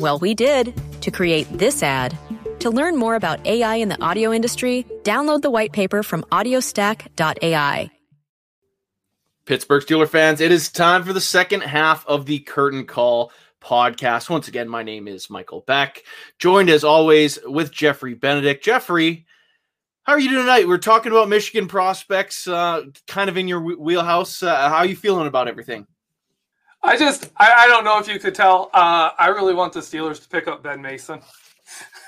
Well, we did to create this ad. To learn more about AI in the audio industry, download the white paper from audiostack.ai. Pittsburgh Steeler fans, it is time for the second half of the Curtain Call podcast. Once again, my name is Michael Beck, joined as always with Jeffrey Benedict. Jeffrey, how are you doing tonight? We're talking about Michigan prospects, uh, kind of in your wheelhouse. Uh, how are you feeling about everything? I just, I, I don't know if you could tell. Uh, I really want the Steelers to pick up Ben Mason.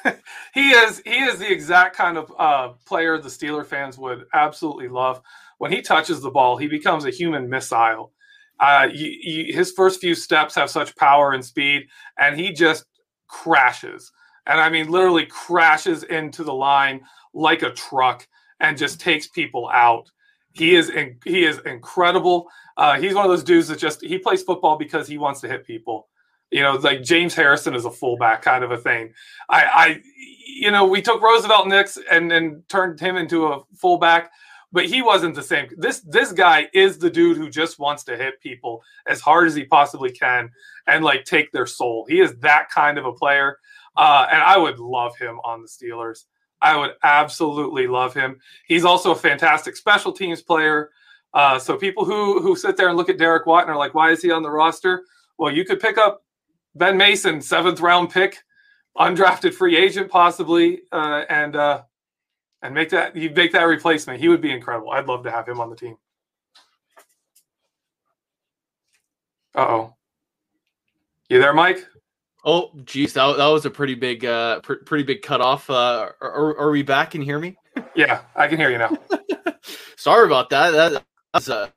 he is, he is the exact kind of uh, player the Steeler fans would absolutely love. When he touches the ball, he becomes a human missile. Uh, you, you, his first few steps have such power and speed, and he just crashes. And I mean, literally crashes into the line like a truck and just takes people out. He is in, he is incredible. Uh, he's one of those dudes that just he plays football because he wants to hit people. You know, like James Harrison is a fullback kind of a thing. I, I you know, we took Roosevelt Nix and then turned him into a fullback, but he wasn't the same. This this guy is the dude who just wants to hit people as hard as he possibly can and like take their soul. He is that kind of a player, uh, and I would love him on the Steelers. I would absolutely love him. He's also a fantastic special teams player. Uh, so people who who sit there and look at Derek Watt and are like, why is he on the roster? Well, you could pick up Ben Mason, seventh round pick, undrafted free agent possibly, uh, and uh, and make that you make that replacement. He would be incredible. I'd love to have him on the team. Uh oh. You there, Mike? Oh, geez, that, that was a pretty big, uh, pr- pretty big cutoff. Uh, are, are we back? Can you hear me? Yeah, I can hear you now. Sorry about that. That was, uh,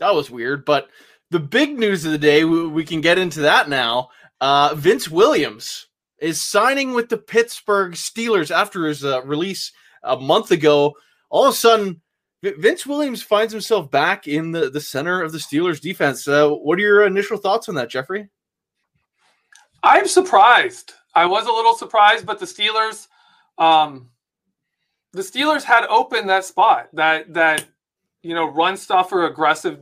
that was weird. But the big news of the day, we, we can get into that now. Uh, Vince Williams is signing with the Pittsburgh Steelers after his uh, release a month ago. All of a sudden, Vince Williams finds himself back in the, the center of the Steelers defense. Uh, what are your initial thoughts on that, Jeffrey? I'm surprised. I was a little surprised, but the Steelers, um, the Steelers had opened that spot, that that you know run stuffer, aggressive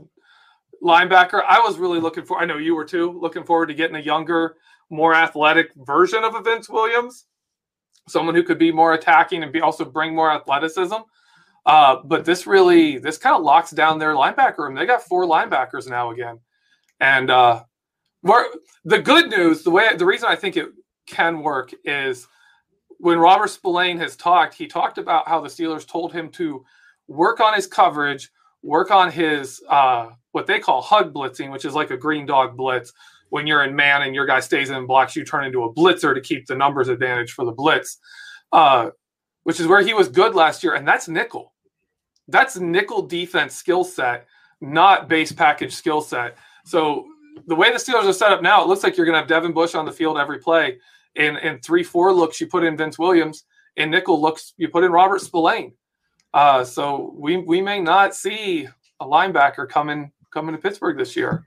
linebacker. I was really looking for. I know you were too. Looking forward to getting a younger, more athletic version of a Vince Williams, someone who could be more attacking and be also bring more athleticism. Uh, but this really, this kind of locks down their linebacker room. They got four linebackers now again, and uh, where the good news, the way the reason I think it can work is when Robert Spillane has talked, he talked about how the Steelers told him to work on his coverage, work on his uh, what they call hug blitzing, which is like a green dog blitz. When you're in man and your guy stays in blocks, you turn into a blitzer to keep the numbers advantage for the blitz, uh, which is where he was good last year, and that's nickel. that's nickel defense skill set, not base package skill set. So the way the Steelers are set up now, it looks like you're going to have Devin Bush on the field every play. In in three four looks, you put in Vince Williams. In nickel looks, you put in Robert Spillane. Uh, so we we may not see a linebacker coming coming to Pittsburgh this year.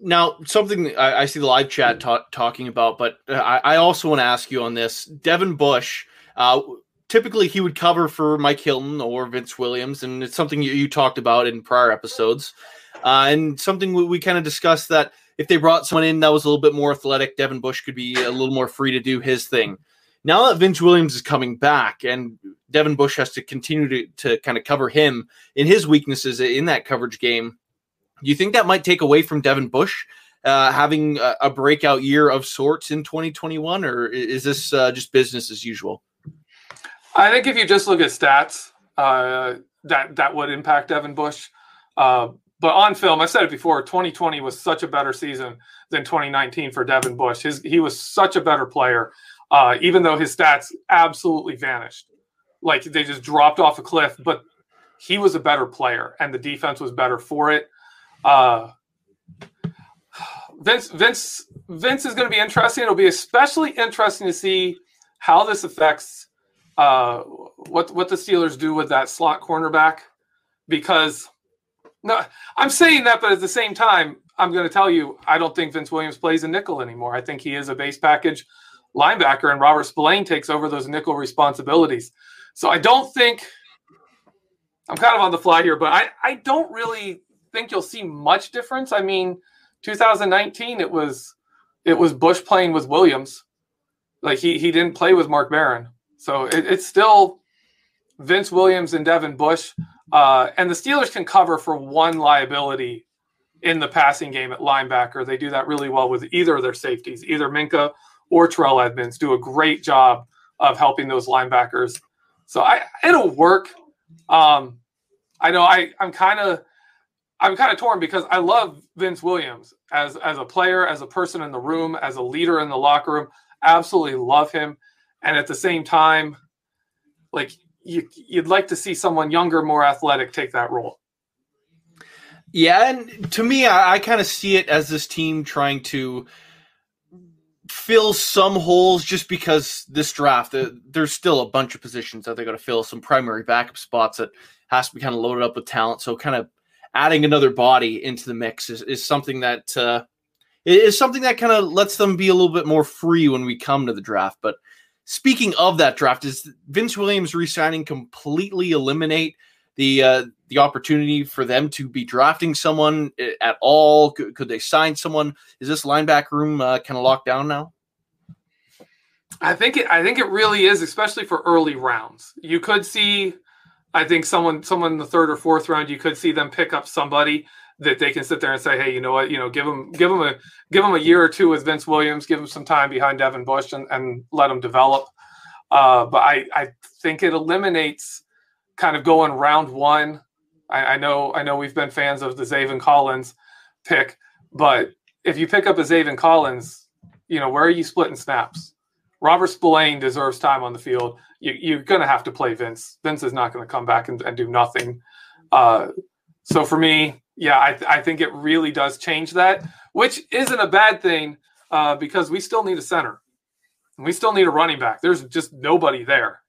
Now, something I, I see the live chat ta- talking about, but I, I also want to ask you on this. Devin Bush, uh, typically he would cover for Mike Hilton or Vince Williams, and it's something you, you talked about in prior episodes, uh, and something we, we kind of discussed that if they brought someone in that was a little bit more athletic, Devin Bush could be a little more free to do his thing. Now that Vince Williams is coming back and Devin Bush has to continue to, to kind of cover him in his weaknesses in that coverage game, do you think that might take away from Devin Bush uh, having a, a, breakout year of sorts in 2021, or is this uh, just business as usual? I think if you just look at stats, uh, that that would impact Devin Bush. Uh, but on film, I said it before. 2020 was such a better season than 2019 for Devin Bush. His he was such a better player, uh, even though his stats absolutely vanished, like they just dropped off a cliff. But he was a better player, and the defense was better for it. Uh, Vince Vince Vince is going to be interesting. It'll be especially interesting to see how this affects uh, what what the Steelers do with that slot cornerback because no, I'm saying that, but at the same time, I'm going to tell you I don't think Vince Williams plays a nickel anymore. I think he is a base package linebacker, and Robert Spillane takes over those nickel responsibilities. So I don't think I'm kind of on the fly here, but I I don't really think you'll see much difference. I mean, 2019 it was it was Bush playing with Williams. Like he he didn't play with Mark Barron. So it, it's still Vince Williams and Devin Bush. Uh, and the Steelers can cover for one liability in the passing game at linebacker. They do that really well with either of their safeties, either Minkah or Terrell Edmunds do a great job of helping those linebackers. So I it'll work. Um, I know I I'm kind of I'm kind of torn because I love Vince Williams as as a player, as a person in the room, as a leader in the locker room. Absolutely love him, and at the same time, like you, you'd like to see someone younger, more athletic take that role. Yeah, and to me, I, I kind of see it as this team trying to fill some holes just because this draft uh, there's still a bunch of positions that they got to fill some primary backup spots that has to be kind of loaded up with talent so kind of adding another body into the mix is, is something that uh, is something that kind of lets them be a little bit more free when we come to the draft. But speaking of that draft, is Vince Williams resigning completely eliminate the uh, the opportunity for them to be drafting someone eh, at all? Could, could they sign someone? Is this linebacker room uh, kind of locked down now? I think it. I think it really is, especially for early rounds. You could see I think someone someone in the third or fourth round, you could see them pick up somebody that they can sit there and say, hey, you know what, you know, give them give them a give them a year or two with Vince Williams, give them some time behind Devin Bush, and, and let them develop. Uh, but I I think it eliminates kind of going round one. I, I know I know we've been fans of the Zaven Collins pick, but if you pick up a Zaven Collins, you know, where are you splitting snaps? Robert Spillane deserves time on the field. You, are going to have to play Vince. Vince is not going to come back and, and do nothing. Uh, so for me, yeah, I, I, think it really does change that, which isn't a bad thing uh, because we still need a center. We still need a running back. There's just nobody there.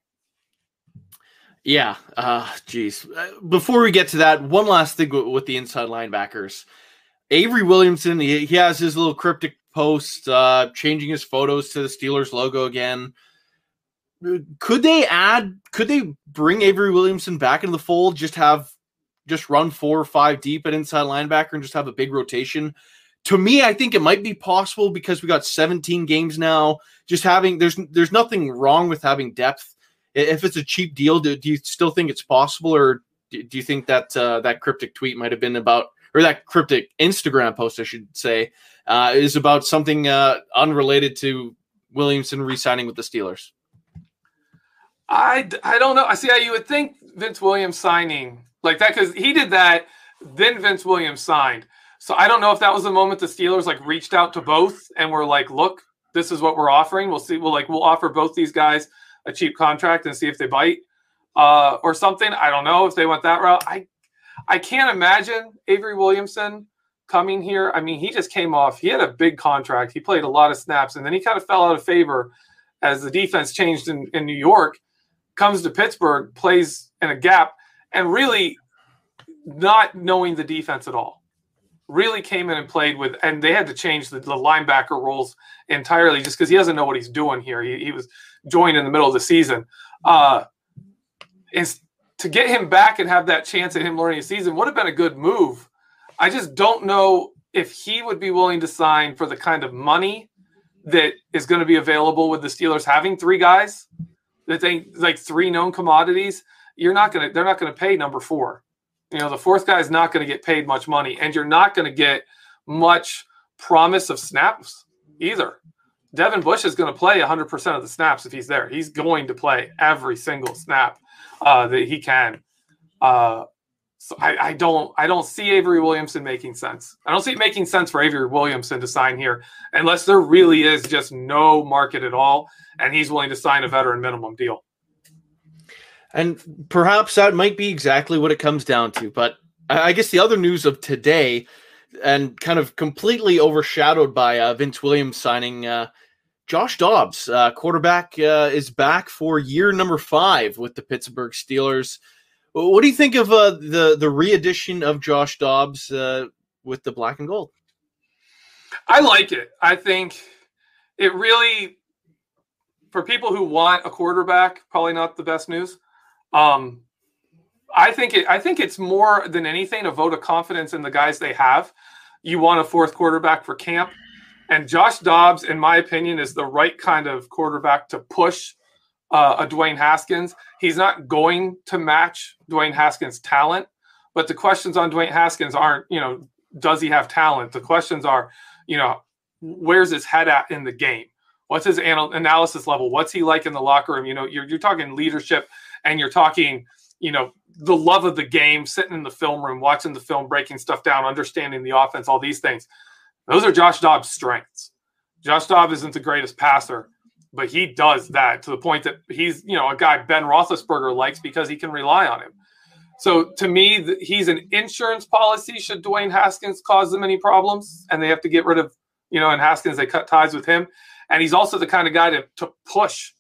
Yeah. Uh, geez. Uh, before we get to that, one last thing with the inside linebackers. Avery Williamson, he, he has his little cryptic post uh, changing his photos to the Steelers logo again. Could they add? Could they bring Avery Williamson back into the fold? Just have just run four or five deep at inside linebacker and just have a big rotation. To me, I think it might be possible because we got 17 games now. Just having there's there's nothing wrong with having depth. If it's a cheap deal, do, do you still think it's possible, or do, you think that uh, that cryptic tweet might have been about, or that cryptic Instagram post, I should say, uh, is about something uh, unrelated to Williamson re-signing with the Steelers. I, I don't know. I see how you would think Vince Williams signing like that because he did that, then Vince Williams signed. So I don't know if that was the moment the Steelers like reached out to both and were like, "Look, this is what we're offering. We'll see. We'll like we'll offer both these guys a cheap contract and see if they bite." uh, or something. I don't know if they went that route. I I can't imagine Avery Williamson coming here. I mean, he just came off. He had a big contract. He played a lot of snaps, and then he kind of fell out of favor as the defense changed in, in New York. Comes to Pittsburgh, plays in a gap, and really not knowing the defense at all. Really came in and played with, and they had to change the, the linebacker roles entirely just because he doesn't know what he's doing here. He, he was joined in the middle of the season. Uh, is to get him back and have that chance at him learning a season would have been a good move. I just don't know if he would be willing to sign for the kind of money that is going to be available with the Steelers having three guys that they like three known commodities. You're not going to, they're not going to pay number four. You know, the fourth guy is not going to get paid much money, and you're not going to get much promise of snaps either. Devin Bush is going to play 100% of the snaps if he's there. He's going to play every single snap uh, that he can. Uh, so I, I, don't I don't see Avery Williamson making sense. I don't see it making sense for Avery Williamson to sign here unless there really is just no market at all and he's willing to sign a veteran minimum deal. And perhaps that might be exactly what it comes down to. But I guess the other news of today, and kind of completely overshadowed by uh, Vince Williams signing uh, Josh Dobbs, uh, quarterback, uh, is back for year number five with the Pittsburgh Steelers. What do you think of uh, the the readdition of Josh Dobbs uh, with the black and gold? I like it. I think it really, for people who want a quarterback, probably not the best news. Um, I think it. I think it's more than anything a vote of confidence in the guys they have. You want a fourth quarterback for camp, and Josh Dobbs, in my opinion, is the right kind of quarterback to push uh, a Dwayne Haskins. He's not going to match Dwayne Haskins' talent, but the questions on Dwayne Haskins aren't, you know, does he have talent? The questions are, you know, where's his head at in the game? What's his anal- analysis level? What's he like in the locker room? You know, you're, you're talking leadership and you're talking, you know, the love of the game, sitting in the film room, watching the film, breaking stuff down, understanding the offense, all these things. Those are Josh Dobbs' strengths. Josh Dobbs isn't the greatest passer, but he does that to the point that he's, you know, a guy Ben Roethlisberger likes because he can rely on him. So to me, he's an insurance policy. Should Dwayne Haskins cause them any problems, and they have to get rid of, you know, and Haskins they cut ties with him, and he's also the kind of guy to to push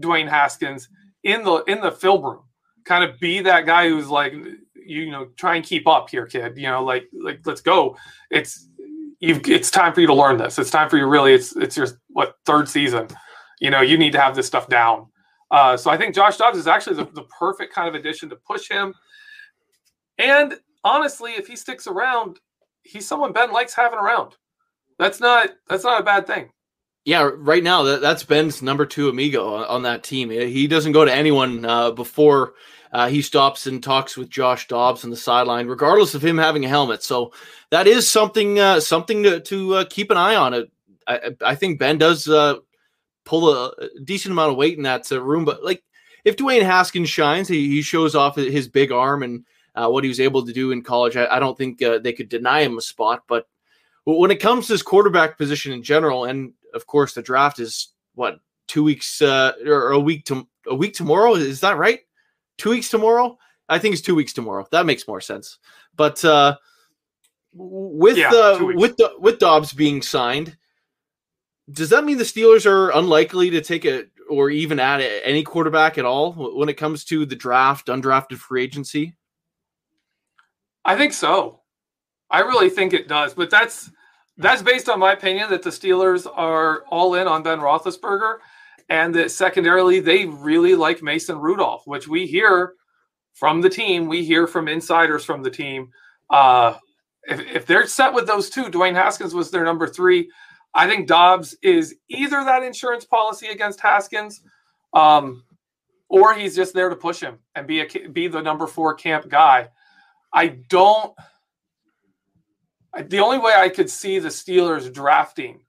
Dwayne Haskins in the in the film room, kind of be that guy who's like, you know, try and keep up here, kid. You know, like like let's go. It's you. It's time for you to learn this. It's time for you really. It's it's your what third season you know, you need to have this stuff down. Uh, so I think Josh Dobbs is actually the, the perfect kind of addition to push him. And honestly, if he sticks around, he's someone Ben likes having around. That's not that's not a bad thing. Yeah, right now that, that's Ben's number two amigo on, on that team. He doesn't go to anyone uh, before uh, he stops and talks with Josh Dobbs on the sideline, regardless of him having a helmet. So that is something uh, something to, to uh, keep an eye on. It. I, I think Ben does uh, pull a, decent amount of weight in that uh, room. But like if Dwayne Haskins shines, he, he shows off his big arm and uh, what he was able to do in college. I, I don't think uh, they could deny him a spot. But when it comes to his quarterback position in general, and of course the draft is what two weeks uh, or a week to a week tomorrow. Is that right? Two weeks tomorrow. I think it's two weeks tomorrow. That makes more sense. But uh, with yeah, uh, with the with Dobbs being signed, does that mean the Steelers are unlikely to take it or even add any quarterback at all when it comes to the draft, undrafted free agency? I think so. I really think it does, but that's that's based on my opinion that the Steelers are all in on Ben Roethlisberger, and that secondarily they really like Mason Rudolph, which we hear from the team. We hear from insiders from the team. Uh, if, if they're set with those two, Dwayne Haskins was their number three. I think Dobbs is either that insurance policy against Haskins, um, or he's just there to push him and be a be the number four camp guy. I don't. The only way I could see the Steelers drafting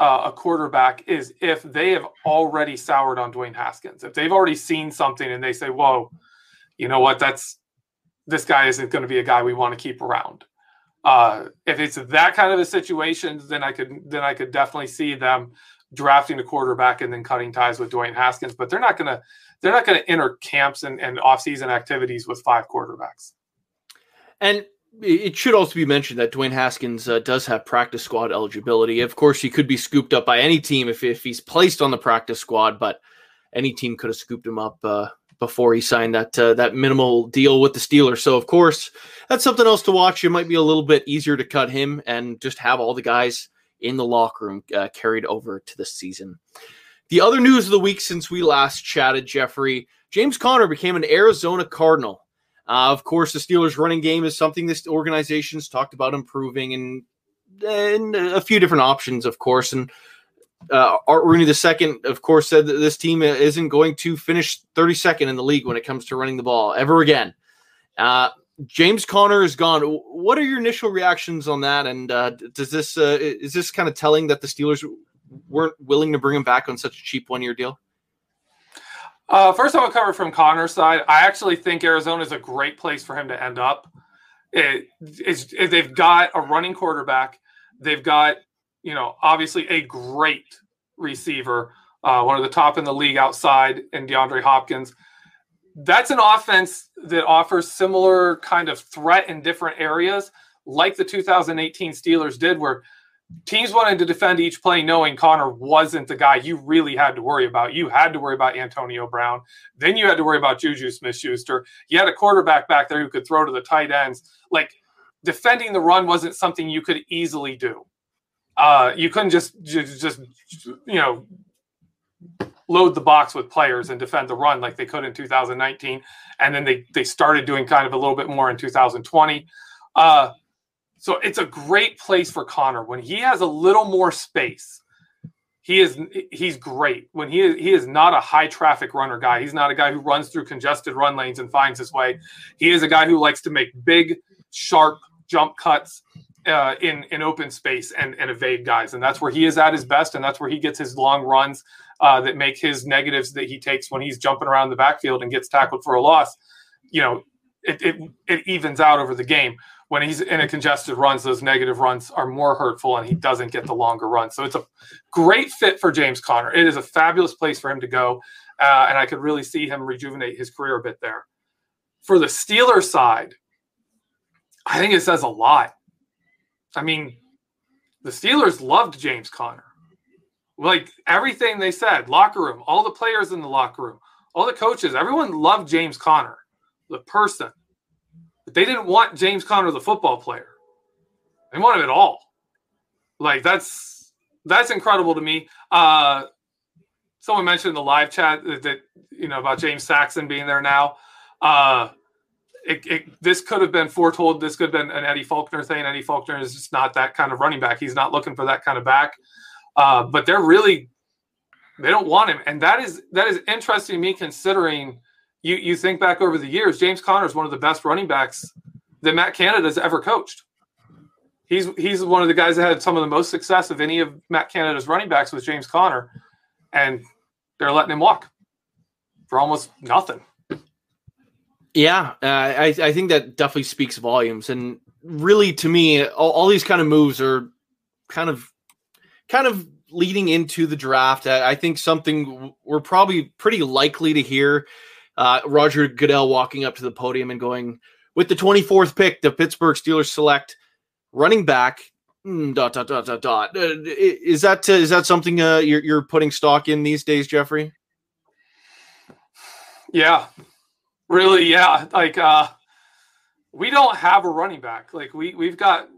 uh, a quarterback is if they have already soured on Dwayne Haskins. If they've already seen something and they say, "Whoa, you know what? That's this guy isn't going to be a guy we want to keep around." Uh, if it's that kind of a situation, then I could then I could definitely see them drafting a quarterback and then cutting ties with Dwayne Haskins. But they're not going to they're not going to enter camps and, and off-season activities with five quarterbacks. And it should also be mentioned that Dwayne Haskins uh, does have practice squad eligibility. Of course, he could be scooped up by any team if, if he's placed on the practice squad, but any team could have scooped him up uh, before he signed that uh, that minimal deal with the Steelers. So, of course, that's something else to watch. It might be a little bit easier to cut him and just have all the guys in the locker room uh, carried over to the season. The other news of the week since we last chatted, Jeffrey, James Conner became an Arizona Cardinal. Uh, of course, the Steelers' running game is something this organization's talked about improving, and, and a few different options, of course. And uh, Art Rooney II, of course, said that this team isn't going to finish 32nd in the league when it comes to running the ball ever again. Uh, James Conner is gone. What are your initial reactions on that? And uh, does this uh, is this kind of telling that the Steelers weren't willing to bring him back on such a cheap one year deal? Uh, first, I to cover from Conner's side. I actually think Arizona is a great place for him to end up. It, it's, it, they've got a running quarterback. They've got, you know, obviously a great receiver, uh, one of the top in the league outside in DeAndre Hopkins. That's an offense that offers similar kind of threat in different areas, like the 2018 Steelers did, where teams wanted to defend each play knowing Conner wasn't the guy you really had to worry about. You had to worry about Antonio Brown. Then you had to worry about Juju Smith Schuster. You had a quarterback back there who could throw to the tight ends. Like defending the run wasn't something you could easily do. Uh, you couldn't just, just, just, you know, load the box with players and defend the run like they could in 2019. And then they, they started doing kind of a little bit more in 2020. Uh, so it's a great place for Conner when he has a little more space. He is he's great when he is he is not a high traffic runner guy. He's not a guy who runs through congested run lanes and finds his way. He is a guy who likes to make big, sharp jump cuts uh, in in open space and and evade guys, and that's where he is at his best, and that's where he gets his long runs uh, that make his negatives that he takes when he's jumping around the backfield and gets tackled for a loss. You know, it, it, it evens out over the game when he's in a congested runs, those negative runs are more hurtful and he doesn't get the longer run. So it's a great fit for James Conner. It is a fabulous place for him to go. Uh, and I could really see him rejuvenate his career a bit there. For the Steelers side, I think it says a lot. I mean, the Steelers loved James Conner. Like everything they said, locker room, all the players in the locker room, all the coaches, everyone loved James Conner, the person they didn't want James Conner, the football player. They want him at all. Like that's that's incredible to me. Uh, someone mentioned in the live chat that, that, you know about James Saxon being there now. Uh, it, it, this could have been foretold. This could have been an Eddie Faulkner thing. Eddie Faulkner is just not that kind of running back. He's not looking for that kind of back. Uh, but they're really they don't want him, and that is that is interesting to me considering you you think back over the years, James Conner is one of the best running backs that Matt Canada's ever coached. He's he's one of the guys that had some of the most success of any of Matt Canada's running backs with James Conner, and they're letting him walk for almost nothing. Yeah, uh, I I think that definitely speaks volumes, and really to me, all, all these kind of moves are kind of kind of leading into the draft. I, I think something we're probably pretty likely to hear uh, Roger Goodell walking up to the podium and going, with the 24th pick, the Pittsburgh Steelers select running back. Mm, dot dot dot dot dot. Uh, is that uh, is that something uh, you're you're putting stock in these days, Jeffrey? Yeah, really. Yeah, like uh, we don't have a running back. Like we we've got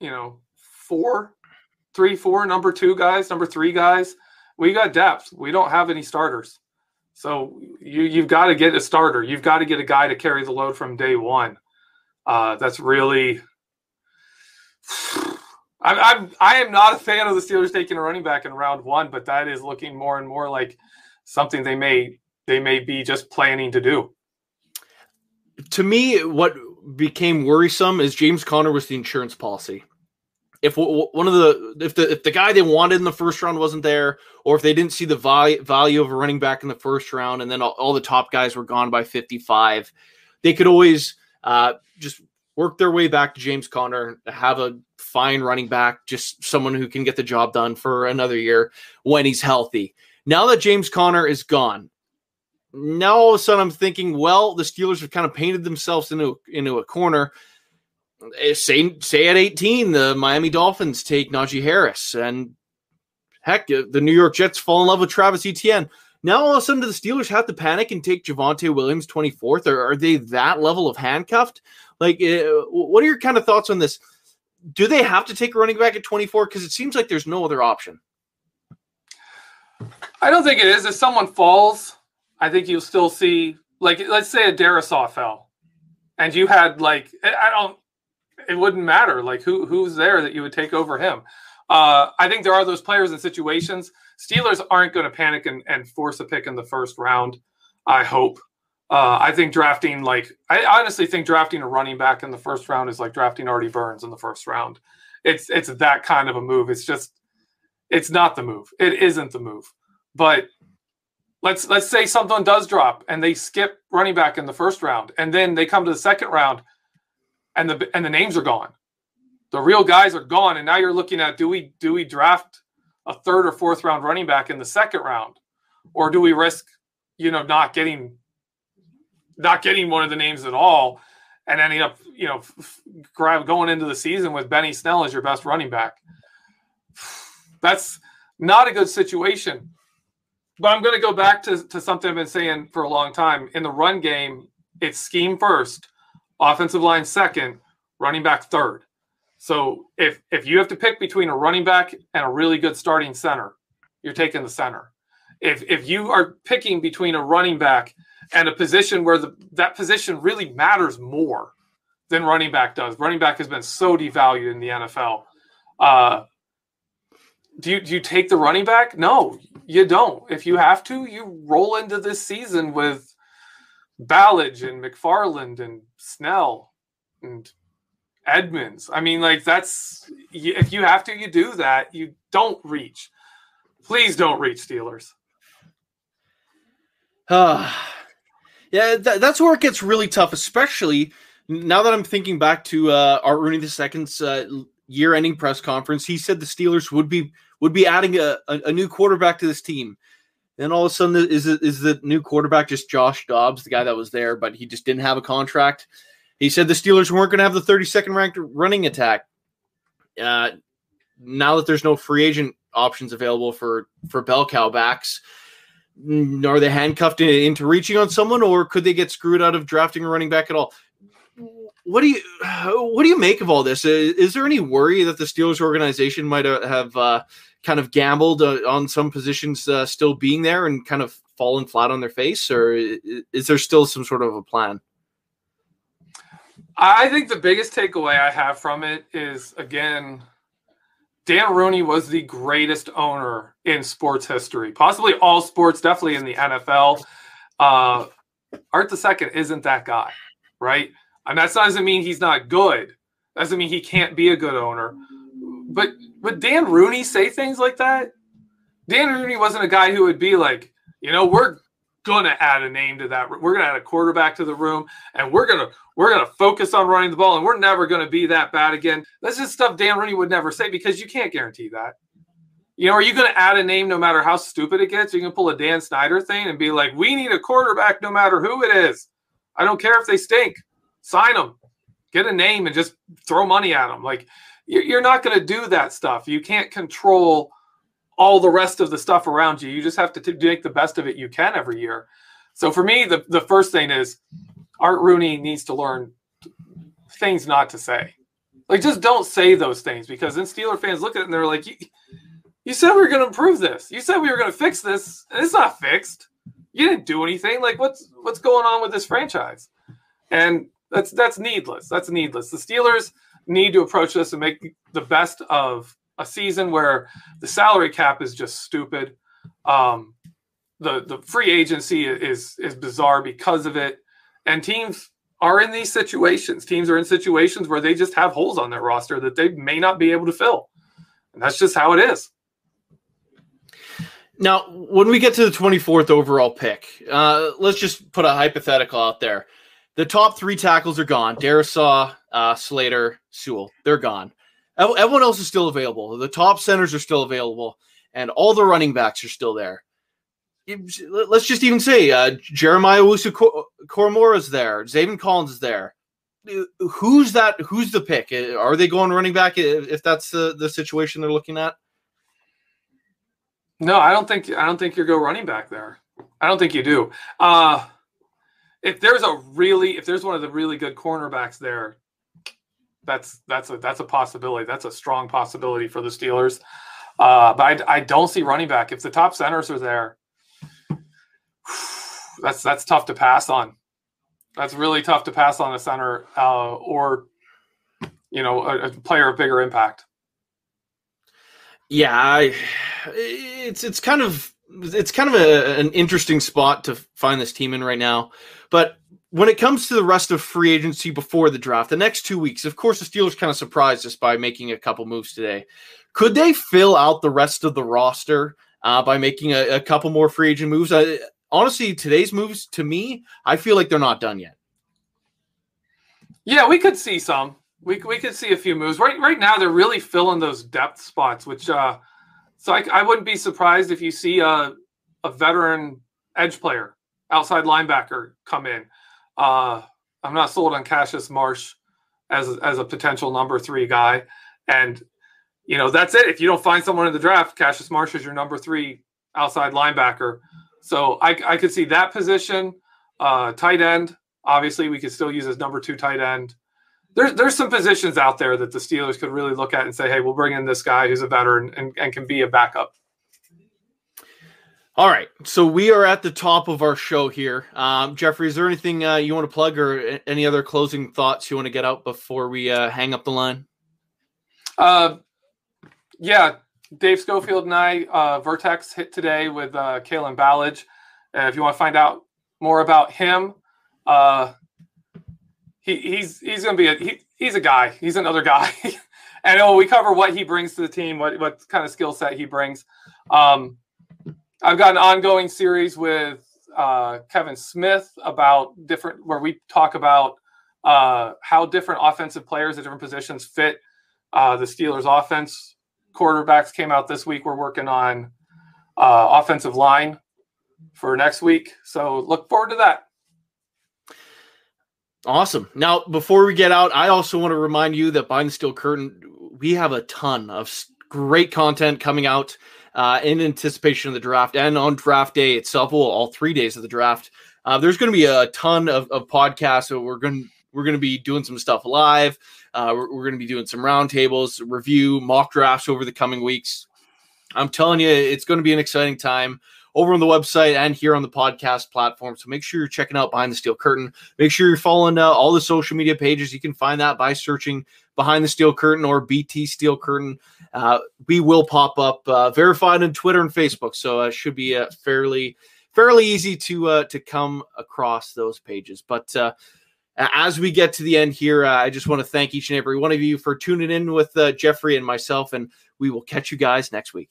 you know four, three, four, number two guys, number three guys. We got depth. We don't have any starters. So you you've got to get a starter. You've got to get a guy to carry the load from day one. Uh, that's really. I'm, I'm I am not a fan of the Steelers taking a running back in round one, but that is looking more and more like something they may they may be just planning to do. To me, what became worrisome is James Conner was the insurance policy if one of the if the if the guy they wanted in the first round wasn't there, or if they didn't see the value of a running back in the first round, and then all, all the top guys were gone by 55, they could always uh, just work their way back to James Conner, have a fine running back, just someone who can get the job done for another year when he's healthy. Now that James Conner is gone, now all of a sudden I'm thinking, well, the Steelers have kind of painted themselves into into a corner. Eh, say say at 18, the Miami Dolphins take Najee Harris, and heck, uh, the New York Jets fall in love with Travis Etienne. Now all of a sudden, do the Steelers have to panic and take Javonte Williams 24th, or are they that level of handcuffed? Like, uh, what are your kind of thoughts on this? Do they have to take a running back at 24? Because it seems like there's no other option. I don't think it is. If someone falls, I think you'll still see, like, let's say a Darrisaw fell, and you had like, I don't, it wouldn't matter like who who's there that you would take over him. Uh, I think there are those players and situations. Steelers aren't going to panic and, and force a pick in the first round. I hope. Uh, I think drafting like I honestly think drafting a running back in the first round is like drafting Artie Burns in the first round. It's it's that kind of a move. It's just it's not the move. It isn't the move. But let's let's say something does drop and they skip running back in the first round and then they come to the second round and the and the names are gone. The real guys are gone, and now you're looking at do we do we draft a third or fourth round running back in the second round, or do we risk you know not getting not getting one of the names at all and ending up you know going into the season with Benny Snell as your best running back? That's not a good situation. But I'm going to go back to, to something I've been saying for a long time. In the run game, it's scheme first, offensive line second, running back third. So if if you have to pick between a running back and a really good starting center, you're taking the center. If if you are picking between a running back and a position where the that position really matters more than running back does. Running back has been so devalued in the NFL. Uh, do you do you take the running back? No, you don't. If you have to, you roll into this season with Ballage and McFarland and Snell and Edmunds. I mean, like that's if you have to, you do that. You don't reach. Please don't reach Steelers. Uh, yeah, th- that's where it gets really tough, especially now that I'm thinking back to uh, Art Rooney II's uh, year-ending press conference. He said the Steelers would be would be adding a, a, a new quarterback to this team. And all of a sudden, is it is the new quarterback just Josh Dobbs, the guy that was there, but he just didn't have a contract? He said the Steelers weren't going to have the 32nd ranked running attack. Uh, now that there's no free agent options available for for bell cow backs, are they handcuffed into reaching on someone, or could they get screwed out of drafting a running back at all? What do you what do you make of all this? Is, is there any worry that the Steelers organization might have uh, kind of gambled uh, on some positions uh, still being there and kind of fallen flat on their face, or is there still some sort of a plan? I think the biggest takeaway I have from it is again, Dan Rooney was the greatest owner in sports history, possibly all sports, definitely in the NFL. Uh, Art the second isn't that guy, right? And that doesn't mean he's not good. That Doesn't mean he can't be a good owner. But would Dan Rooney say things like that? Dan Rooney wasn't a guy who would be like, you know, we're gonna add a name to that. We're gonna add a quarterback to the room, and we're gonna we're gonna focus on running the ball, and we're never gonna be that bad again. That's just stuff Dan Rooney would never say because you can't guarantee that. You know, are you going to add a name no matter how stupid it gets? You can pull a Dan Snyder thing and be like, "We need a quarterback no matter who it is. I don't care if they stink. Sign them. Get a name and just throw money at them." Like you're not going to do that stuff. You can't control all the rest of the stuff around you. You just have to t- make the best of it you can every year. So for me, the, the first thing is Art Rooney needs to learn things not to say. Like, just don't say those things because then Steeler fans look at it and they're like, you, you said we were going to improve this. You said we were going to fix this, and it's not fixed. You didn't do anything. Like, what's what's going on with this franchise? And that's that's needless. That's needless. The Steelers need to approach this and make the best of a season where the salary cap is just stupid. Um, the the free agency is is bizarre because of it, and teams are in these situations. Teams are in situations where they just have holes on their roster that they may not be able to fill, and that's just how it is. Now, when we get to the 24th overall pick, uh, let's just put a hypothetical out there. The top three tackles are gone. Darrisaw, uh, Slater, Sewell. They're gone. Everyone else is still available. The top centers are still available, and all the running backs are still there. let's just even say uh, Jeremiah Wusu Koromora is there, Zaven Collins is there. Who's that? Who's the pick? Are they going running back if that's the, the situation they're looking at? No, I don't think I don't think you go running back there. I don't think you do. Uh, if there's a really if there's one of the really good cornerbacks there, that's that's a that's a possibility. That's a strong possibility for the Steelers. Uh, but I, I don't see running back. If the top centers are there, that's that's tough to pass on. That's really tough to pass on a center uh, or you know a, a, player of bigger impact. Yeah, I, it's it's kind of it's kind of a, an interesting spot to find this team in right now. But when it comes to the rest of free agency before the draft, the next two weeks, of course, the Steelers kind of surprised us by making a couple moves today. Could they fill out the rest of the roster uh, by making a, a, couple more free agent moves? I, honestly, today's moves to me, I feel like they're not done yet. Yeah, we could see some. We, we could see a few moves. Right right now, they're really filling those depth spots, which uh, so I, I wouldn't be surprised if you see a, a veteran edge player, outside linebacker come in. Uh, I'm not sold on Cassius Marsh as as a potential number three guy, and you know that's it. If you don't find someone in the draft, Cassius Marsh is your number three outside linebacker. So I, I could see that position. Uh, tight end, obviously, we could still use as number two tight end there's there's some positions out there that the Steelers could really look at and say, hey, we'll bring in this guy who's a veteran and, and can be a backup. All right, so we are at the top of our show here. Um, Jeffrey, is there anything uh, you want to plug or any other closing thoughts you want to get out before we uh, hang up the line? Uh, yeah, Dave Schofield and I, uh, Vertex hit today with uh, Kalen Ballage. Uh, if you want to find out more about him, uh, he, he's he's to be a he, he's a guy. He's another guy. and oh, we cover what he brings to the team, what what kind of skill set he brings. Um, I've got an ongoing series with uh, Kevin Smith about different where we talk about uh, how different offensive players at different positions fit uh, the Steelers' offense. Quarterbacks came out this week. We're working on uh, offensive line for next week, so look forward to that. Awesome. Now, before we get out, I also want to remind you that Behind the Steel Curtain, we have a ton of great content coming out uh, in anticipation of the draft and on draft day itself. Well, all three days of the draft. Uh, there's going to be a ton of, of podcasts. So we're going we're going to be doing some stuff live. Uh, we're, we're going to be doing some roundtables, review, mock drafts over the coming weeks. I'm telling you, it's going to be an exciting time over on the website and here on the podcast platform. So make sure you're checking out Behind the Steel Curtain. Make sure you're following uh, all the social media pages. You can find that by searching Behind the Steel Curtain or BT Steel Curtain. Uh, we will pop up uh, verified on Twitter and Facebook, so it should be uh, fairly fairly easy to uh, to come across those pages. But uh, as we get to the end here, I just want to thank each and every one of you for tuning in with Jeffrey and myself, and we will catch you guys next week.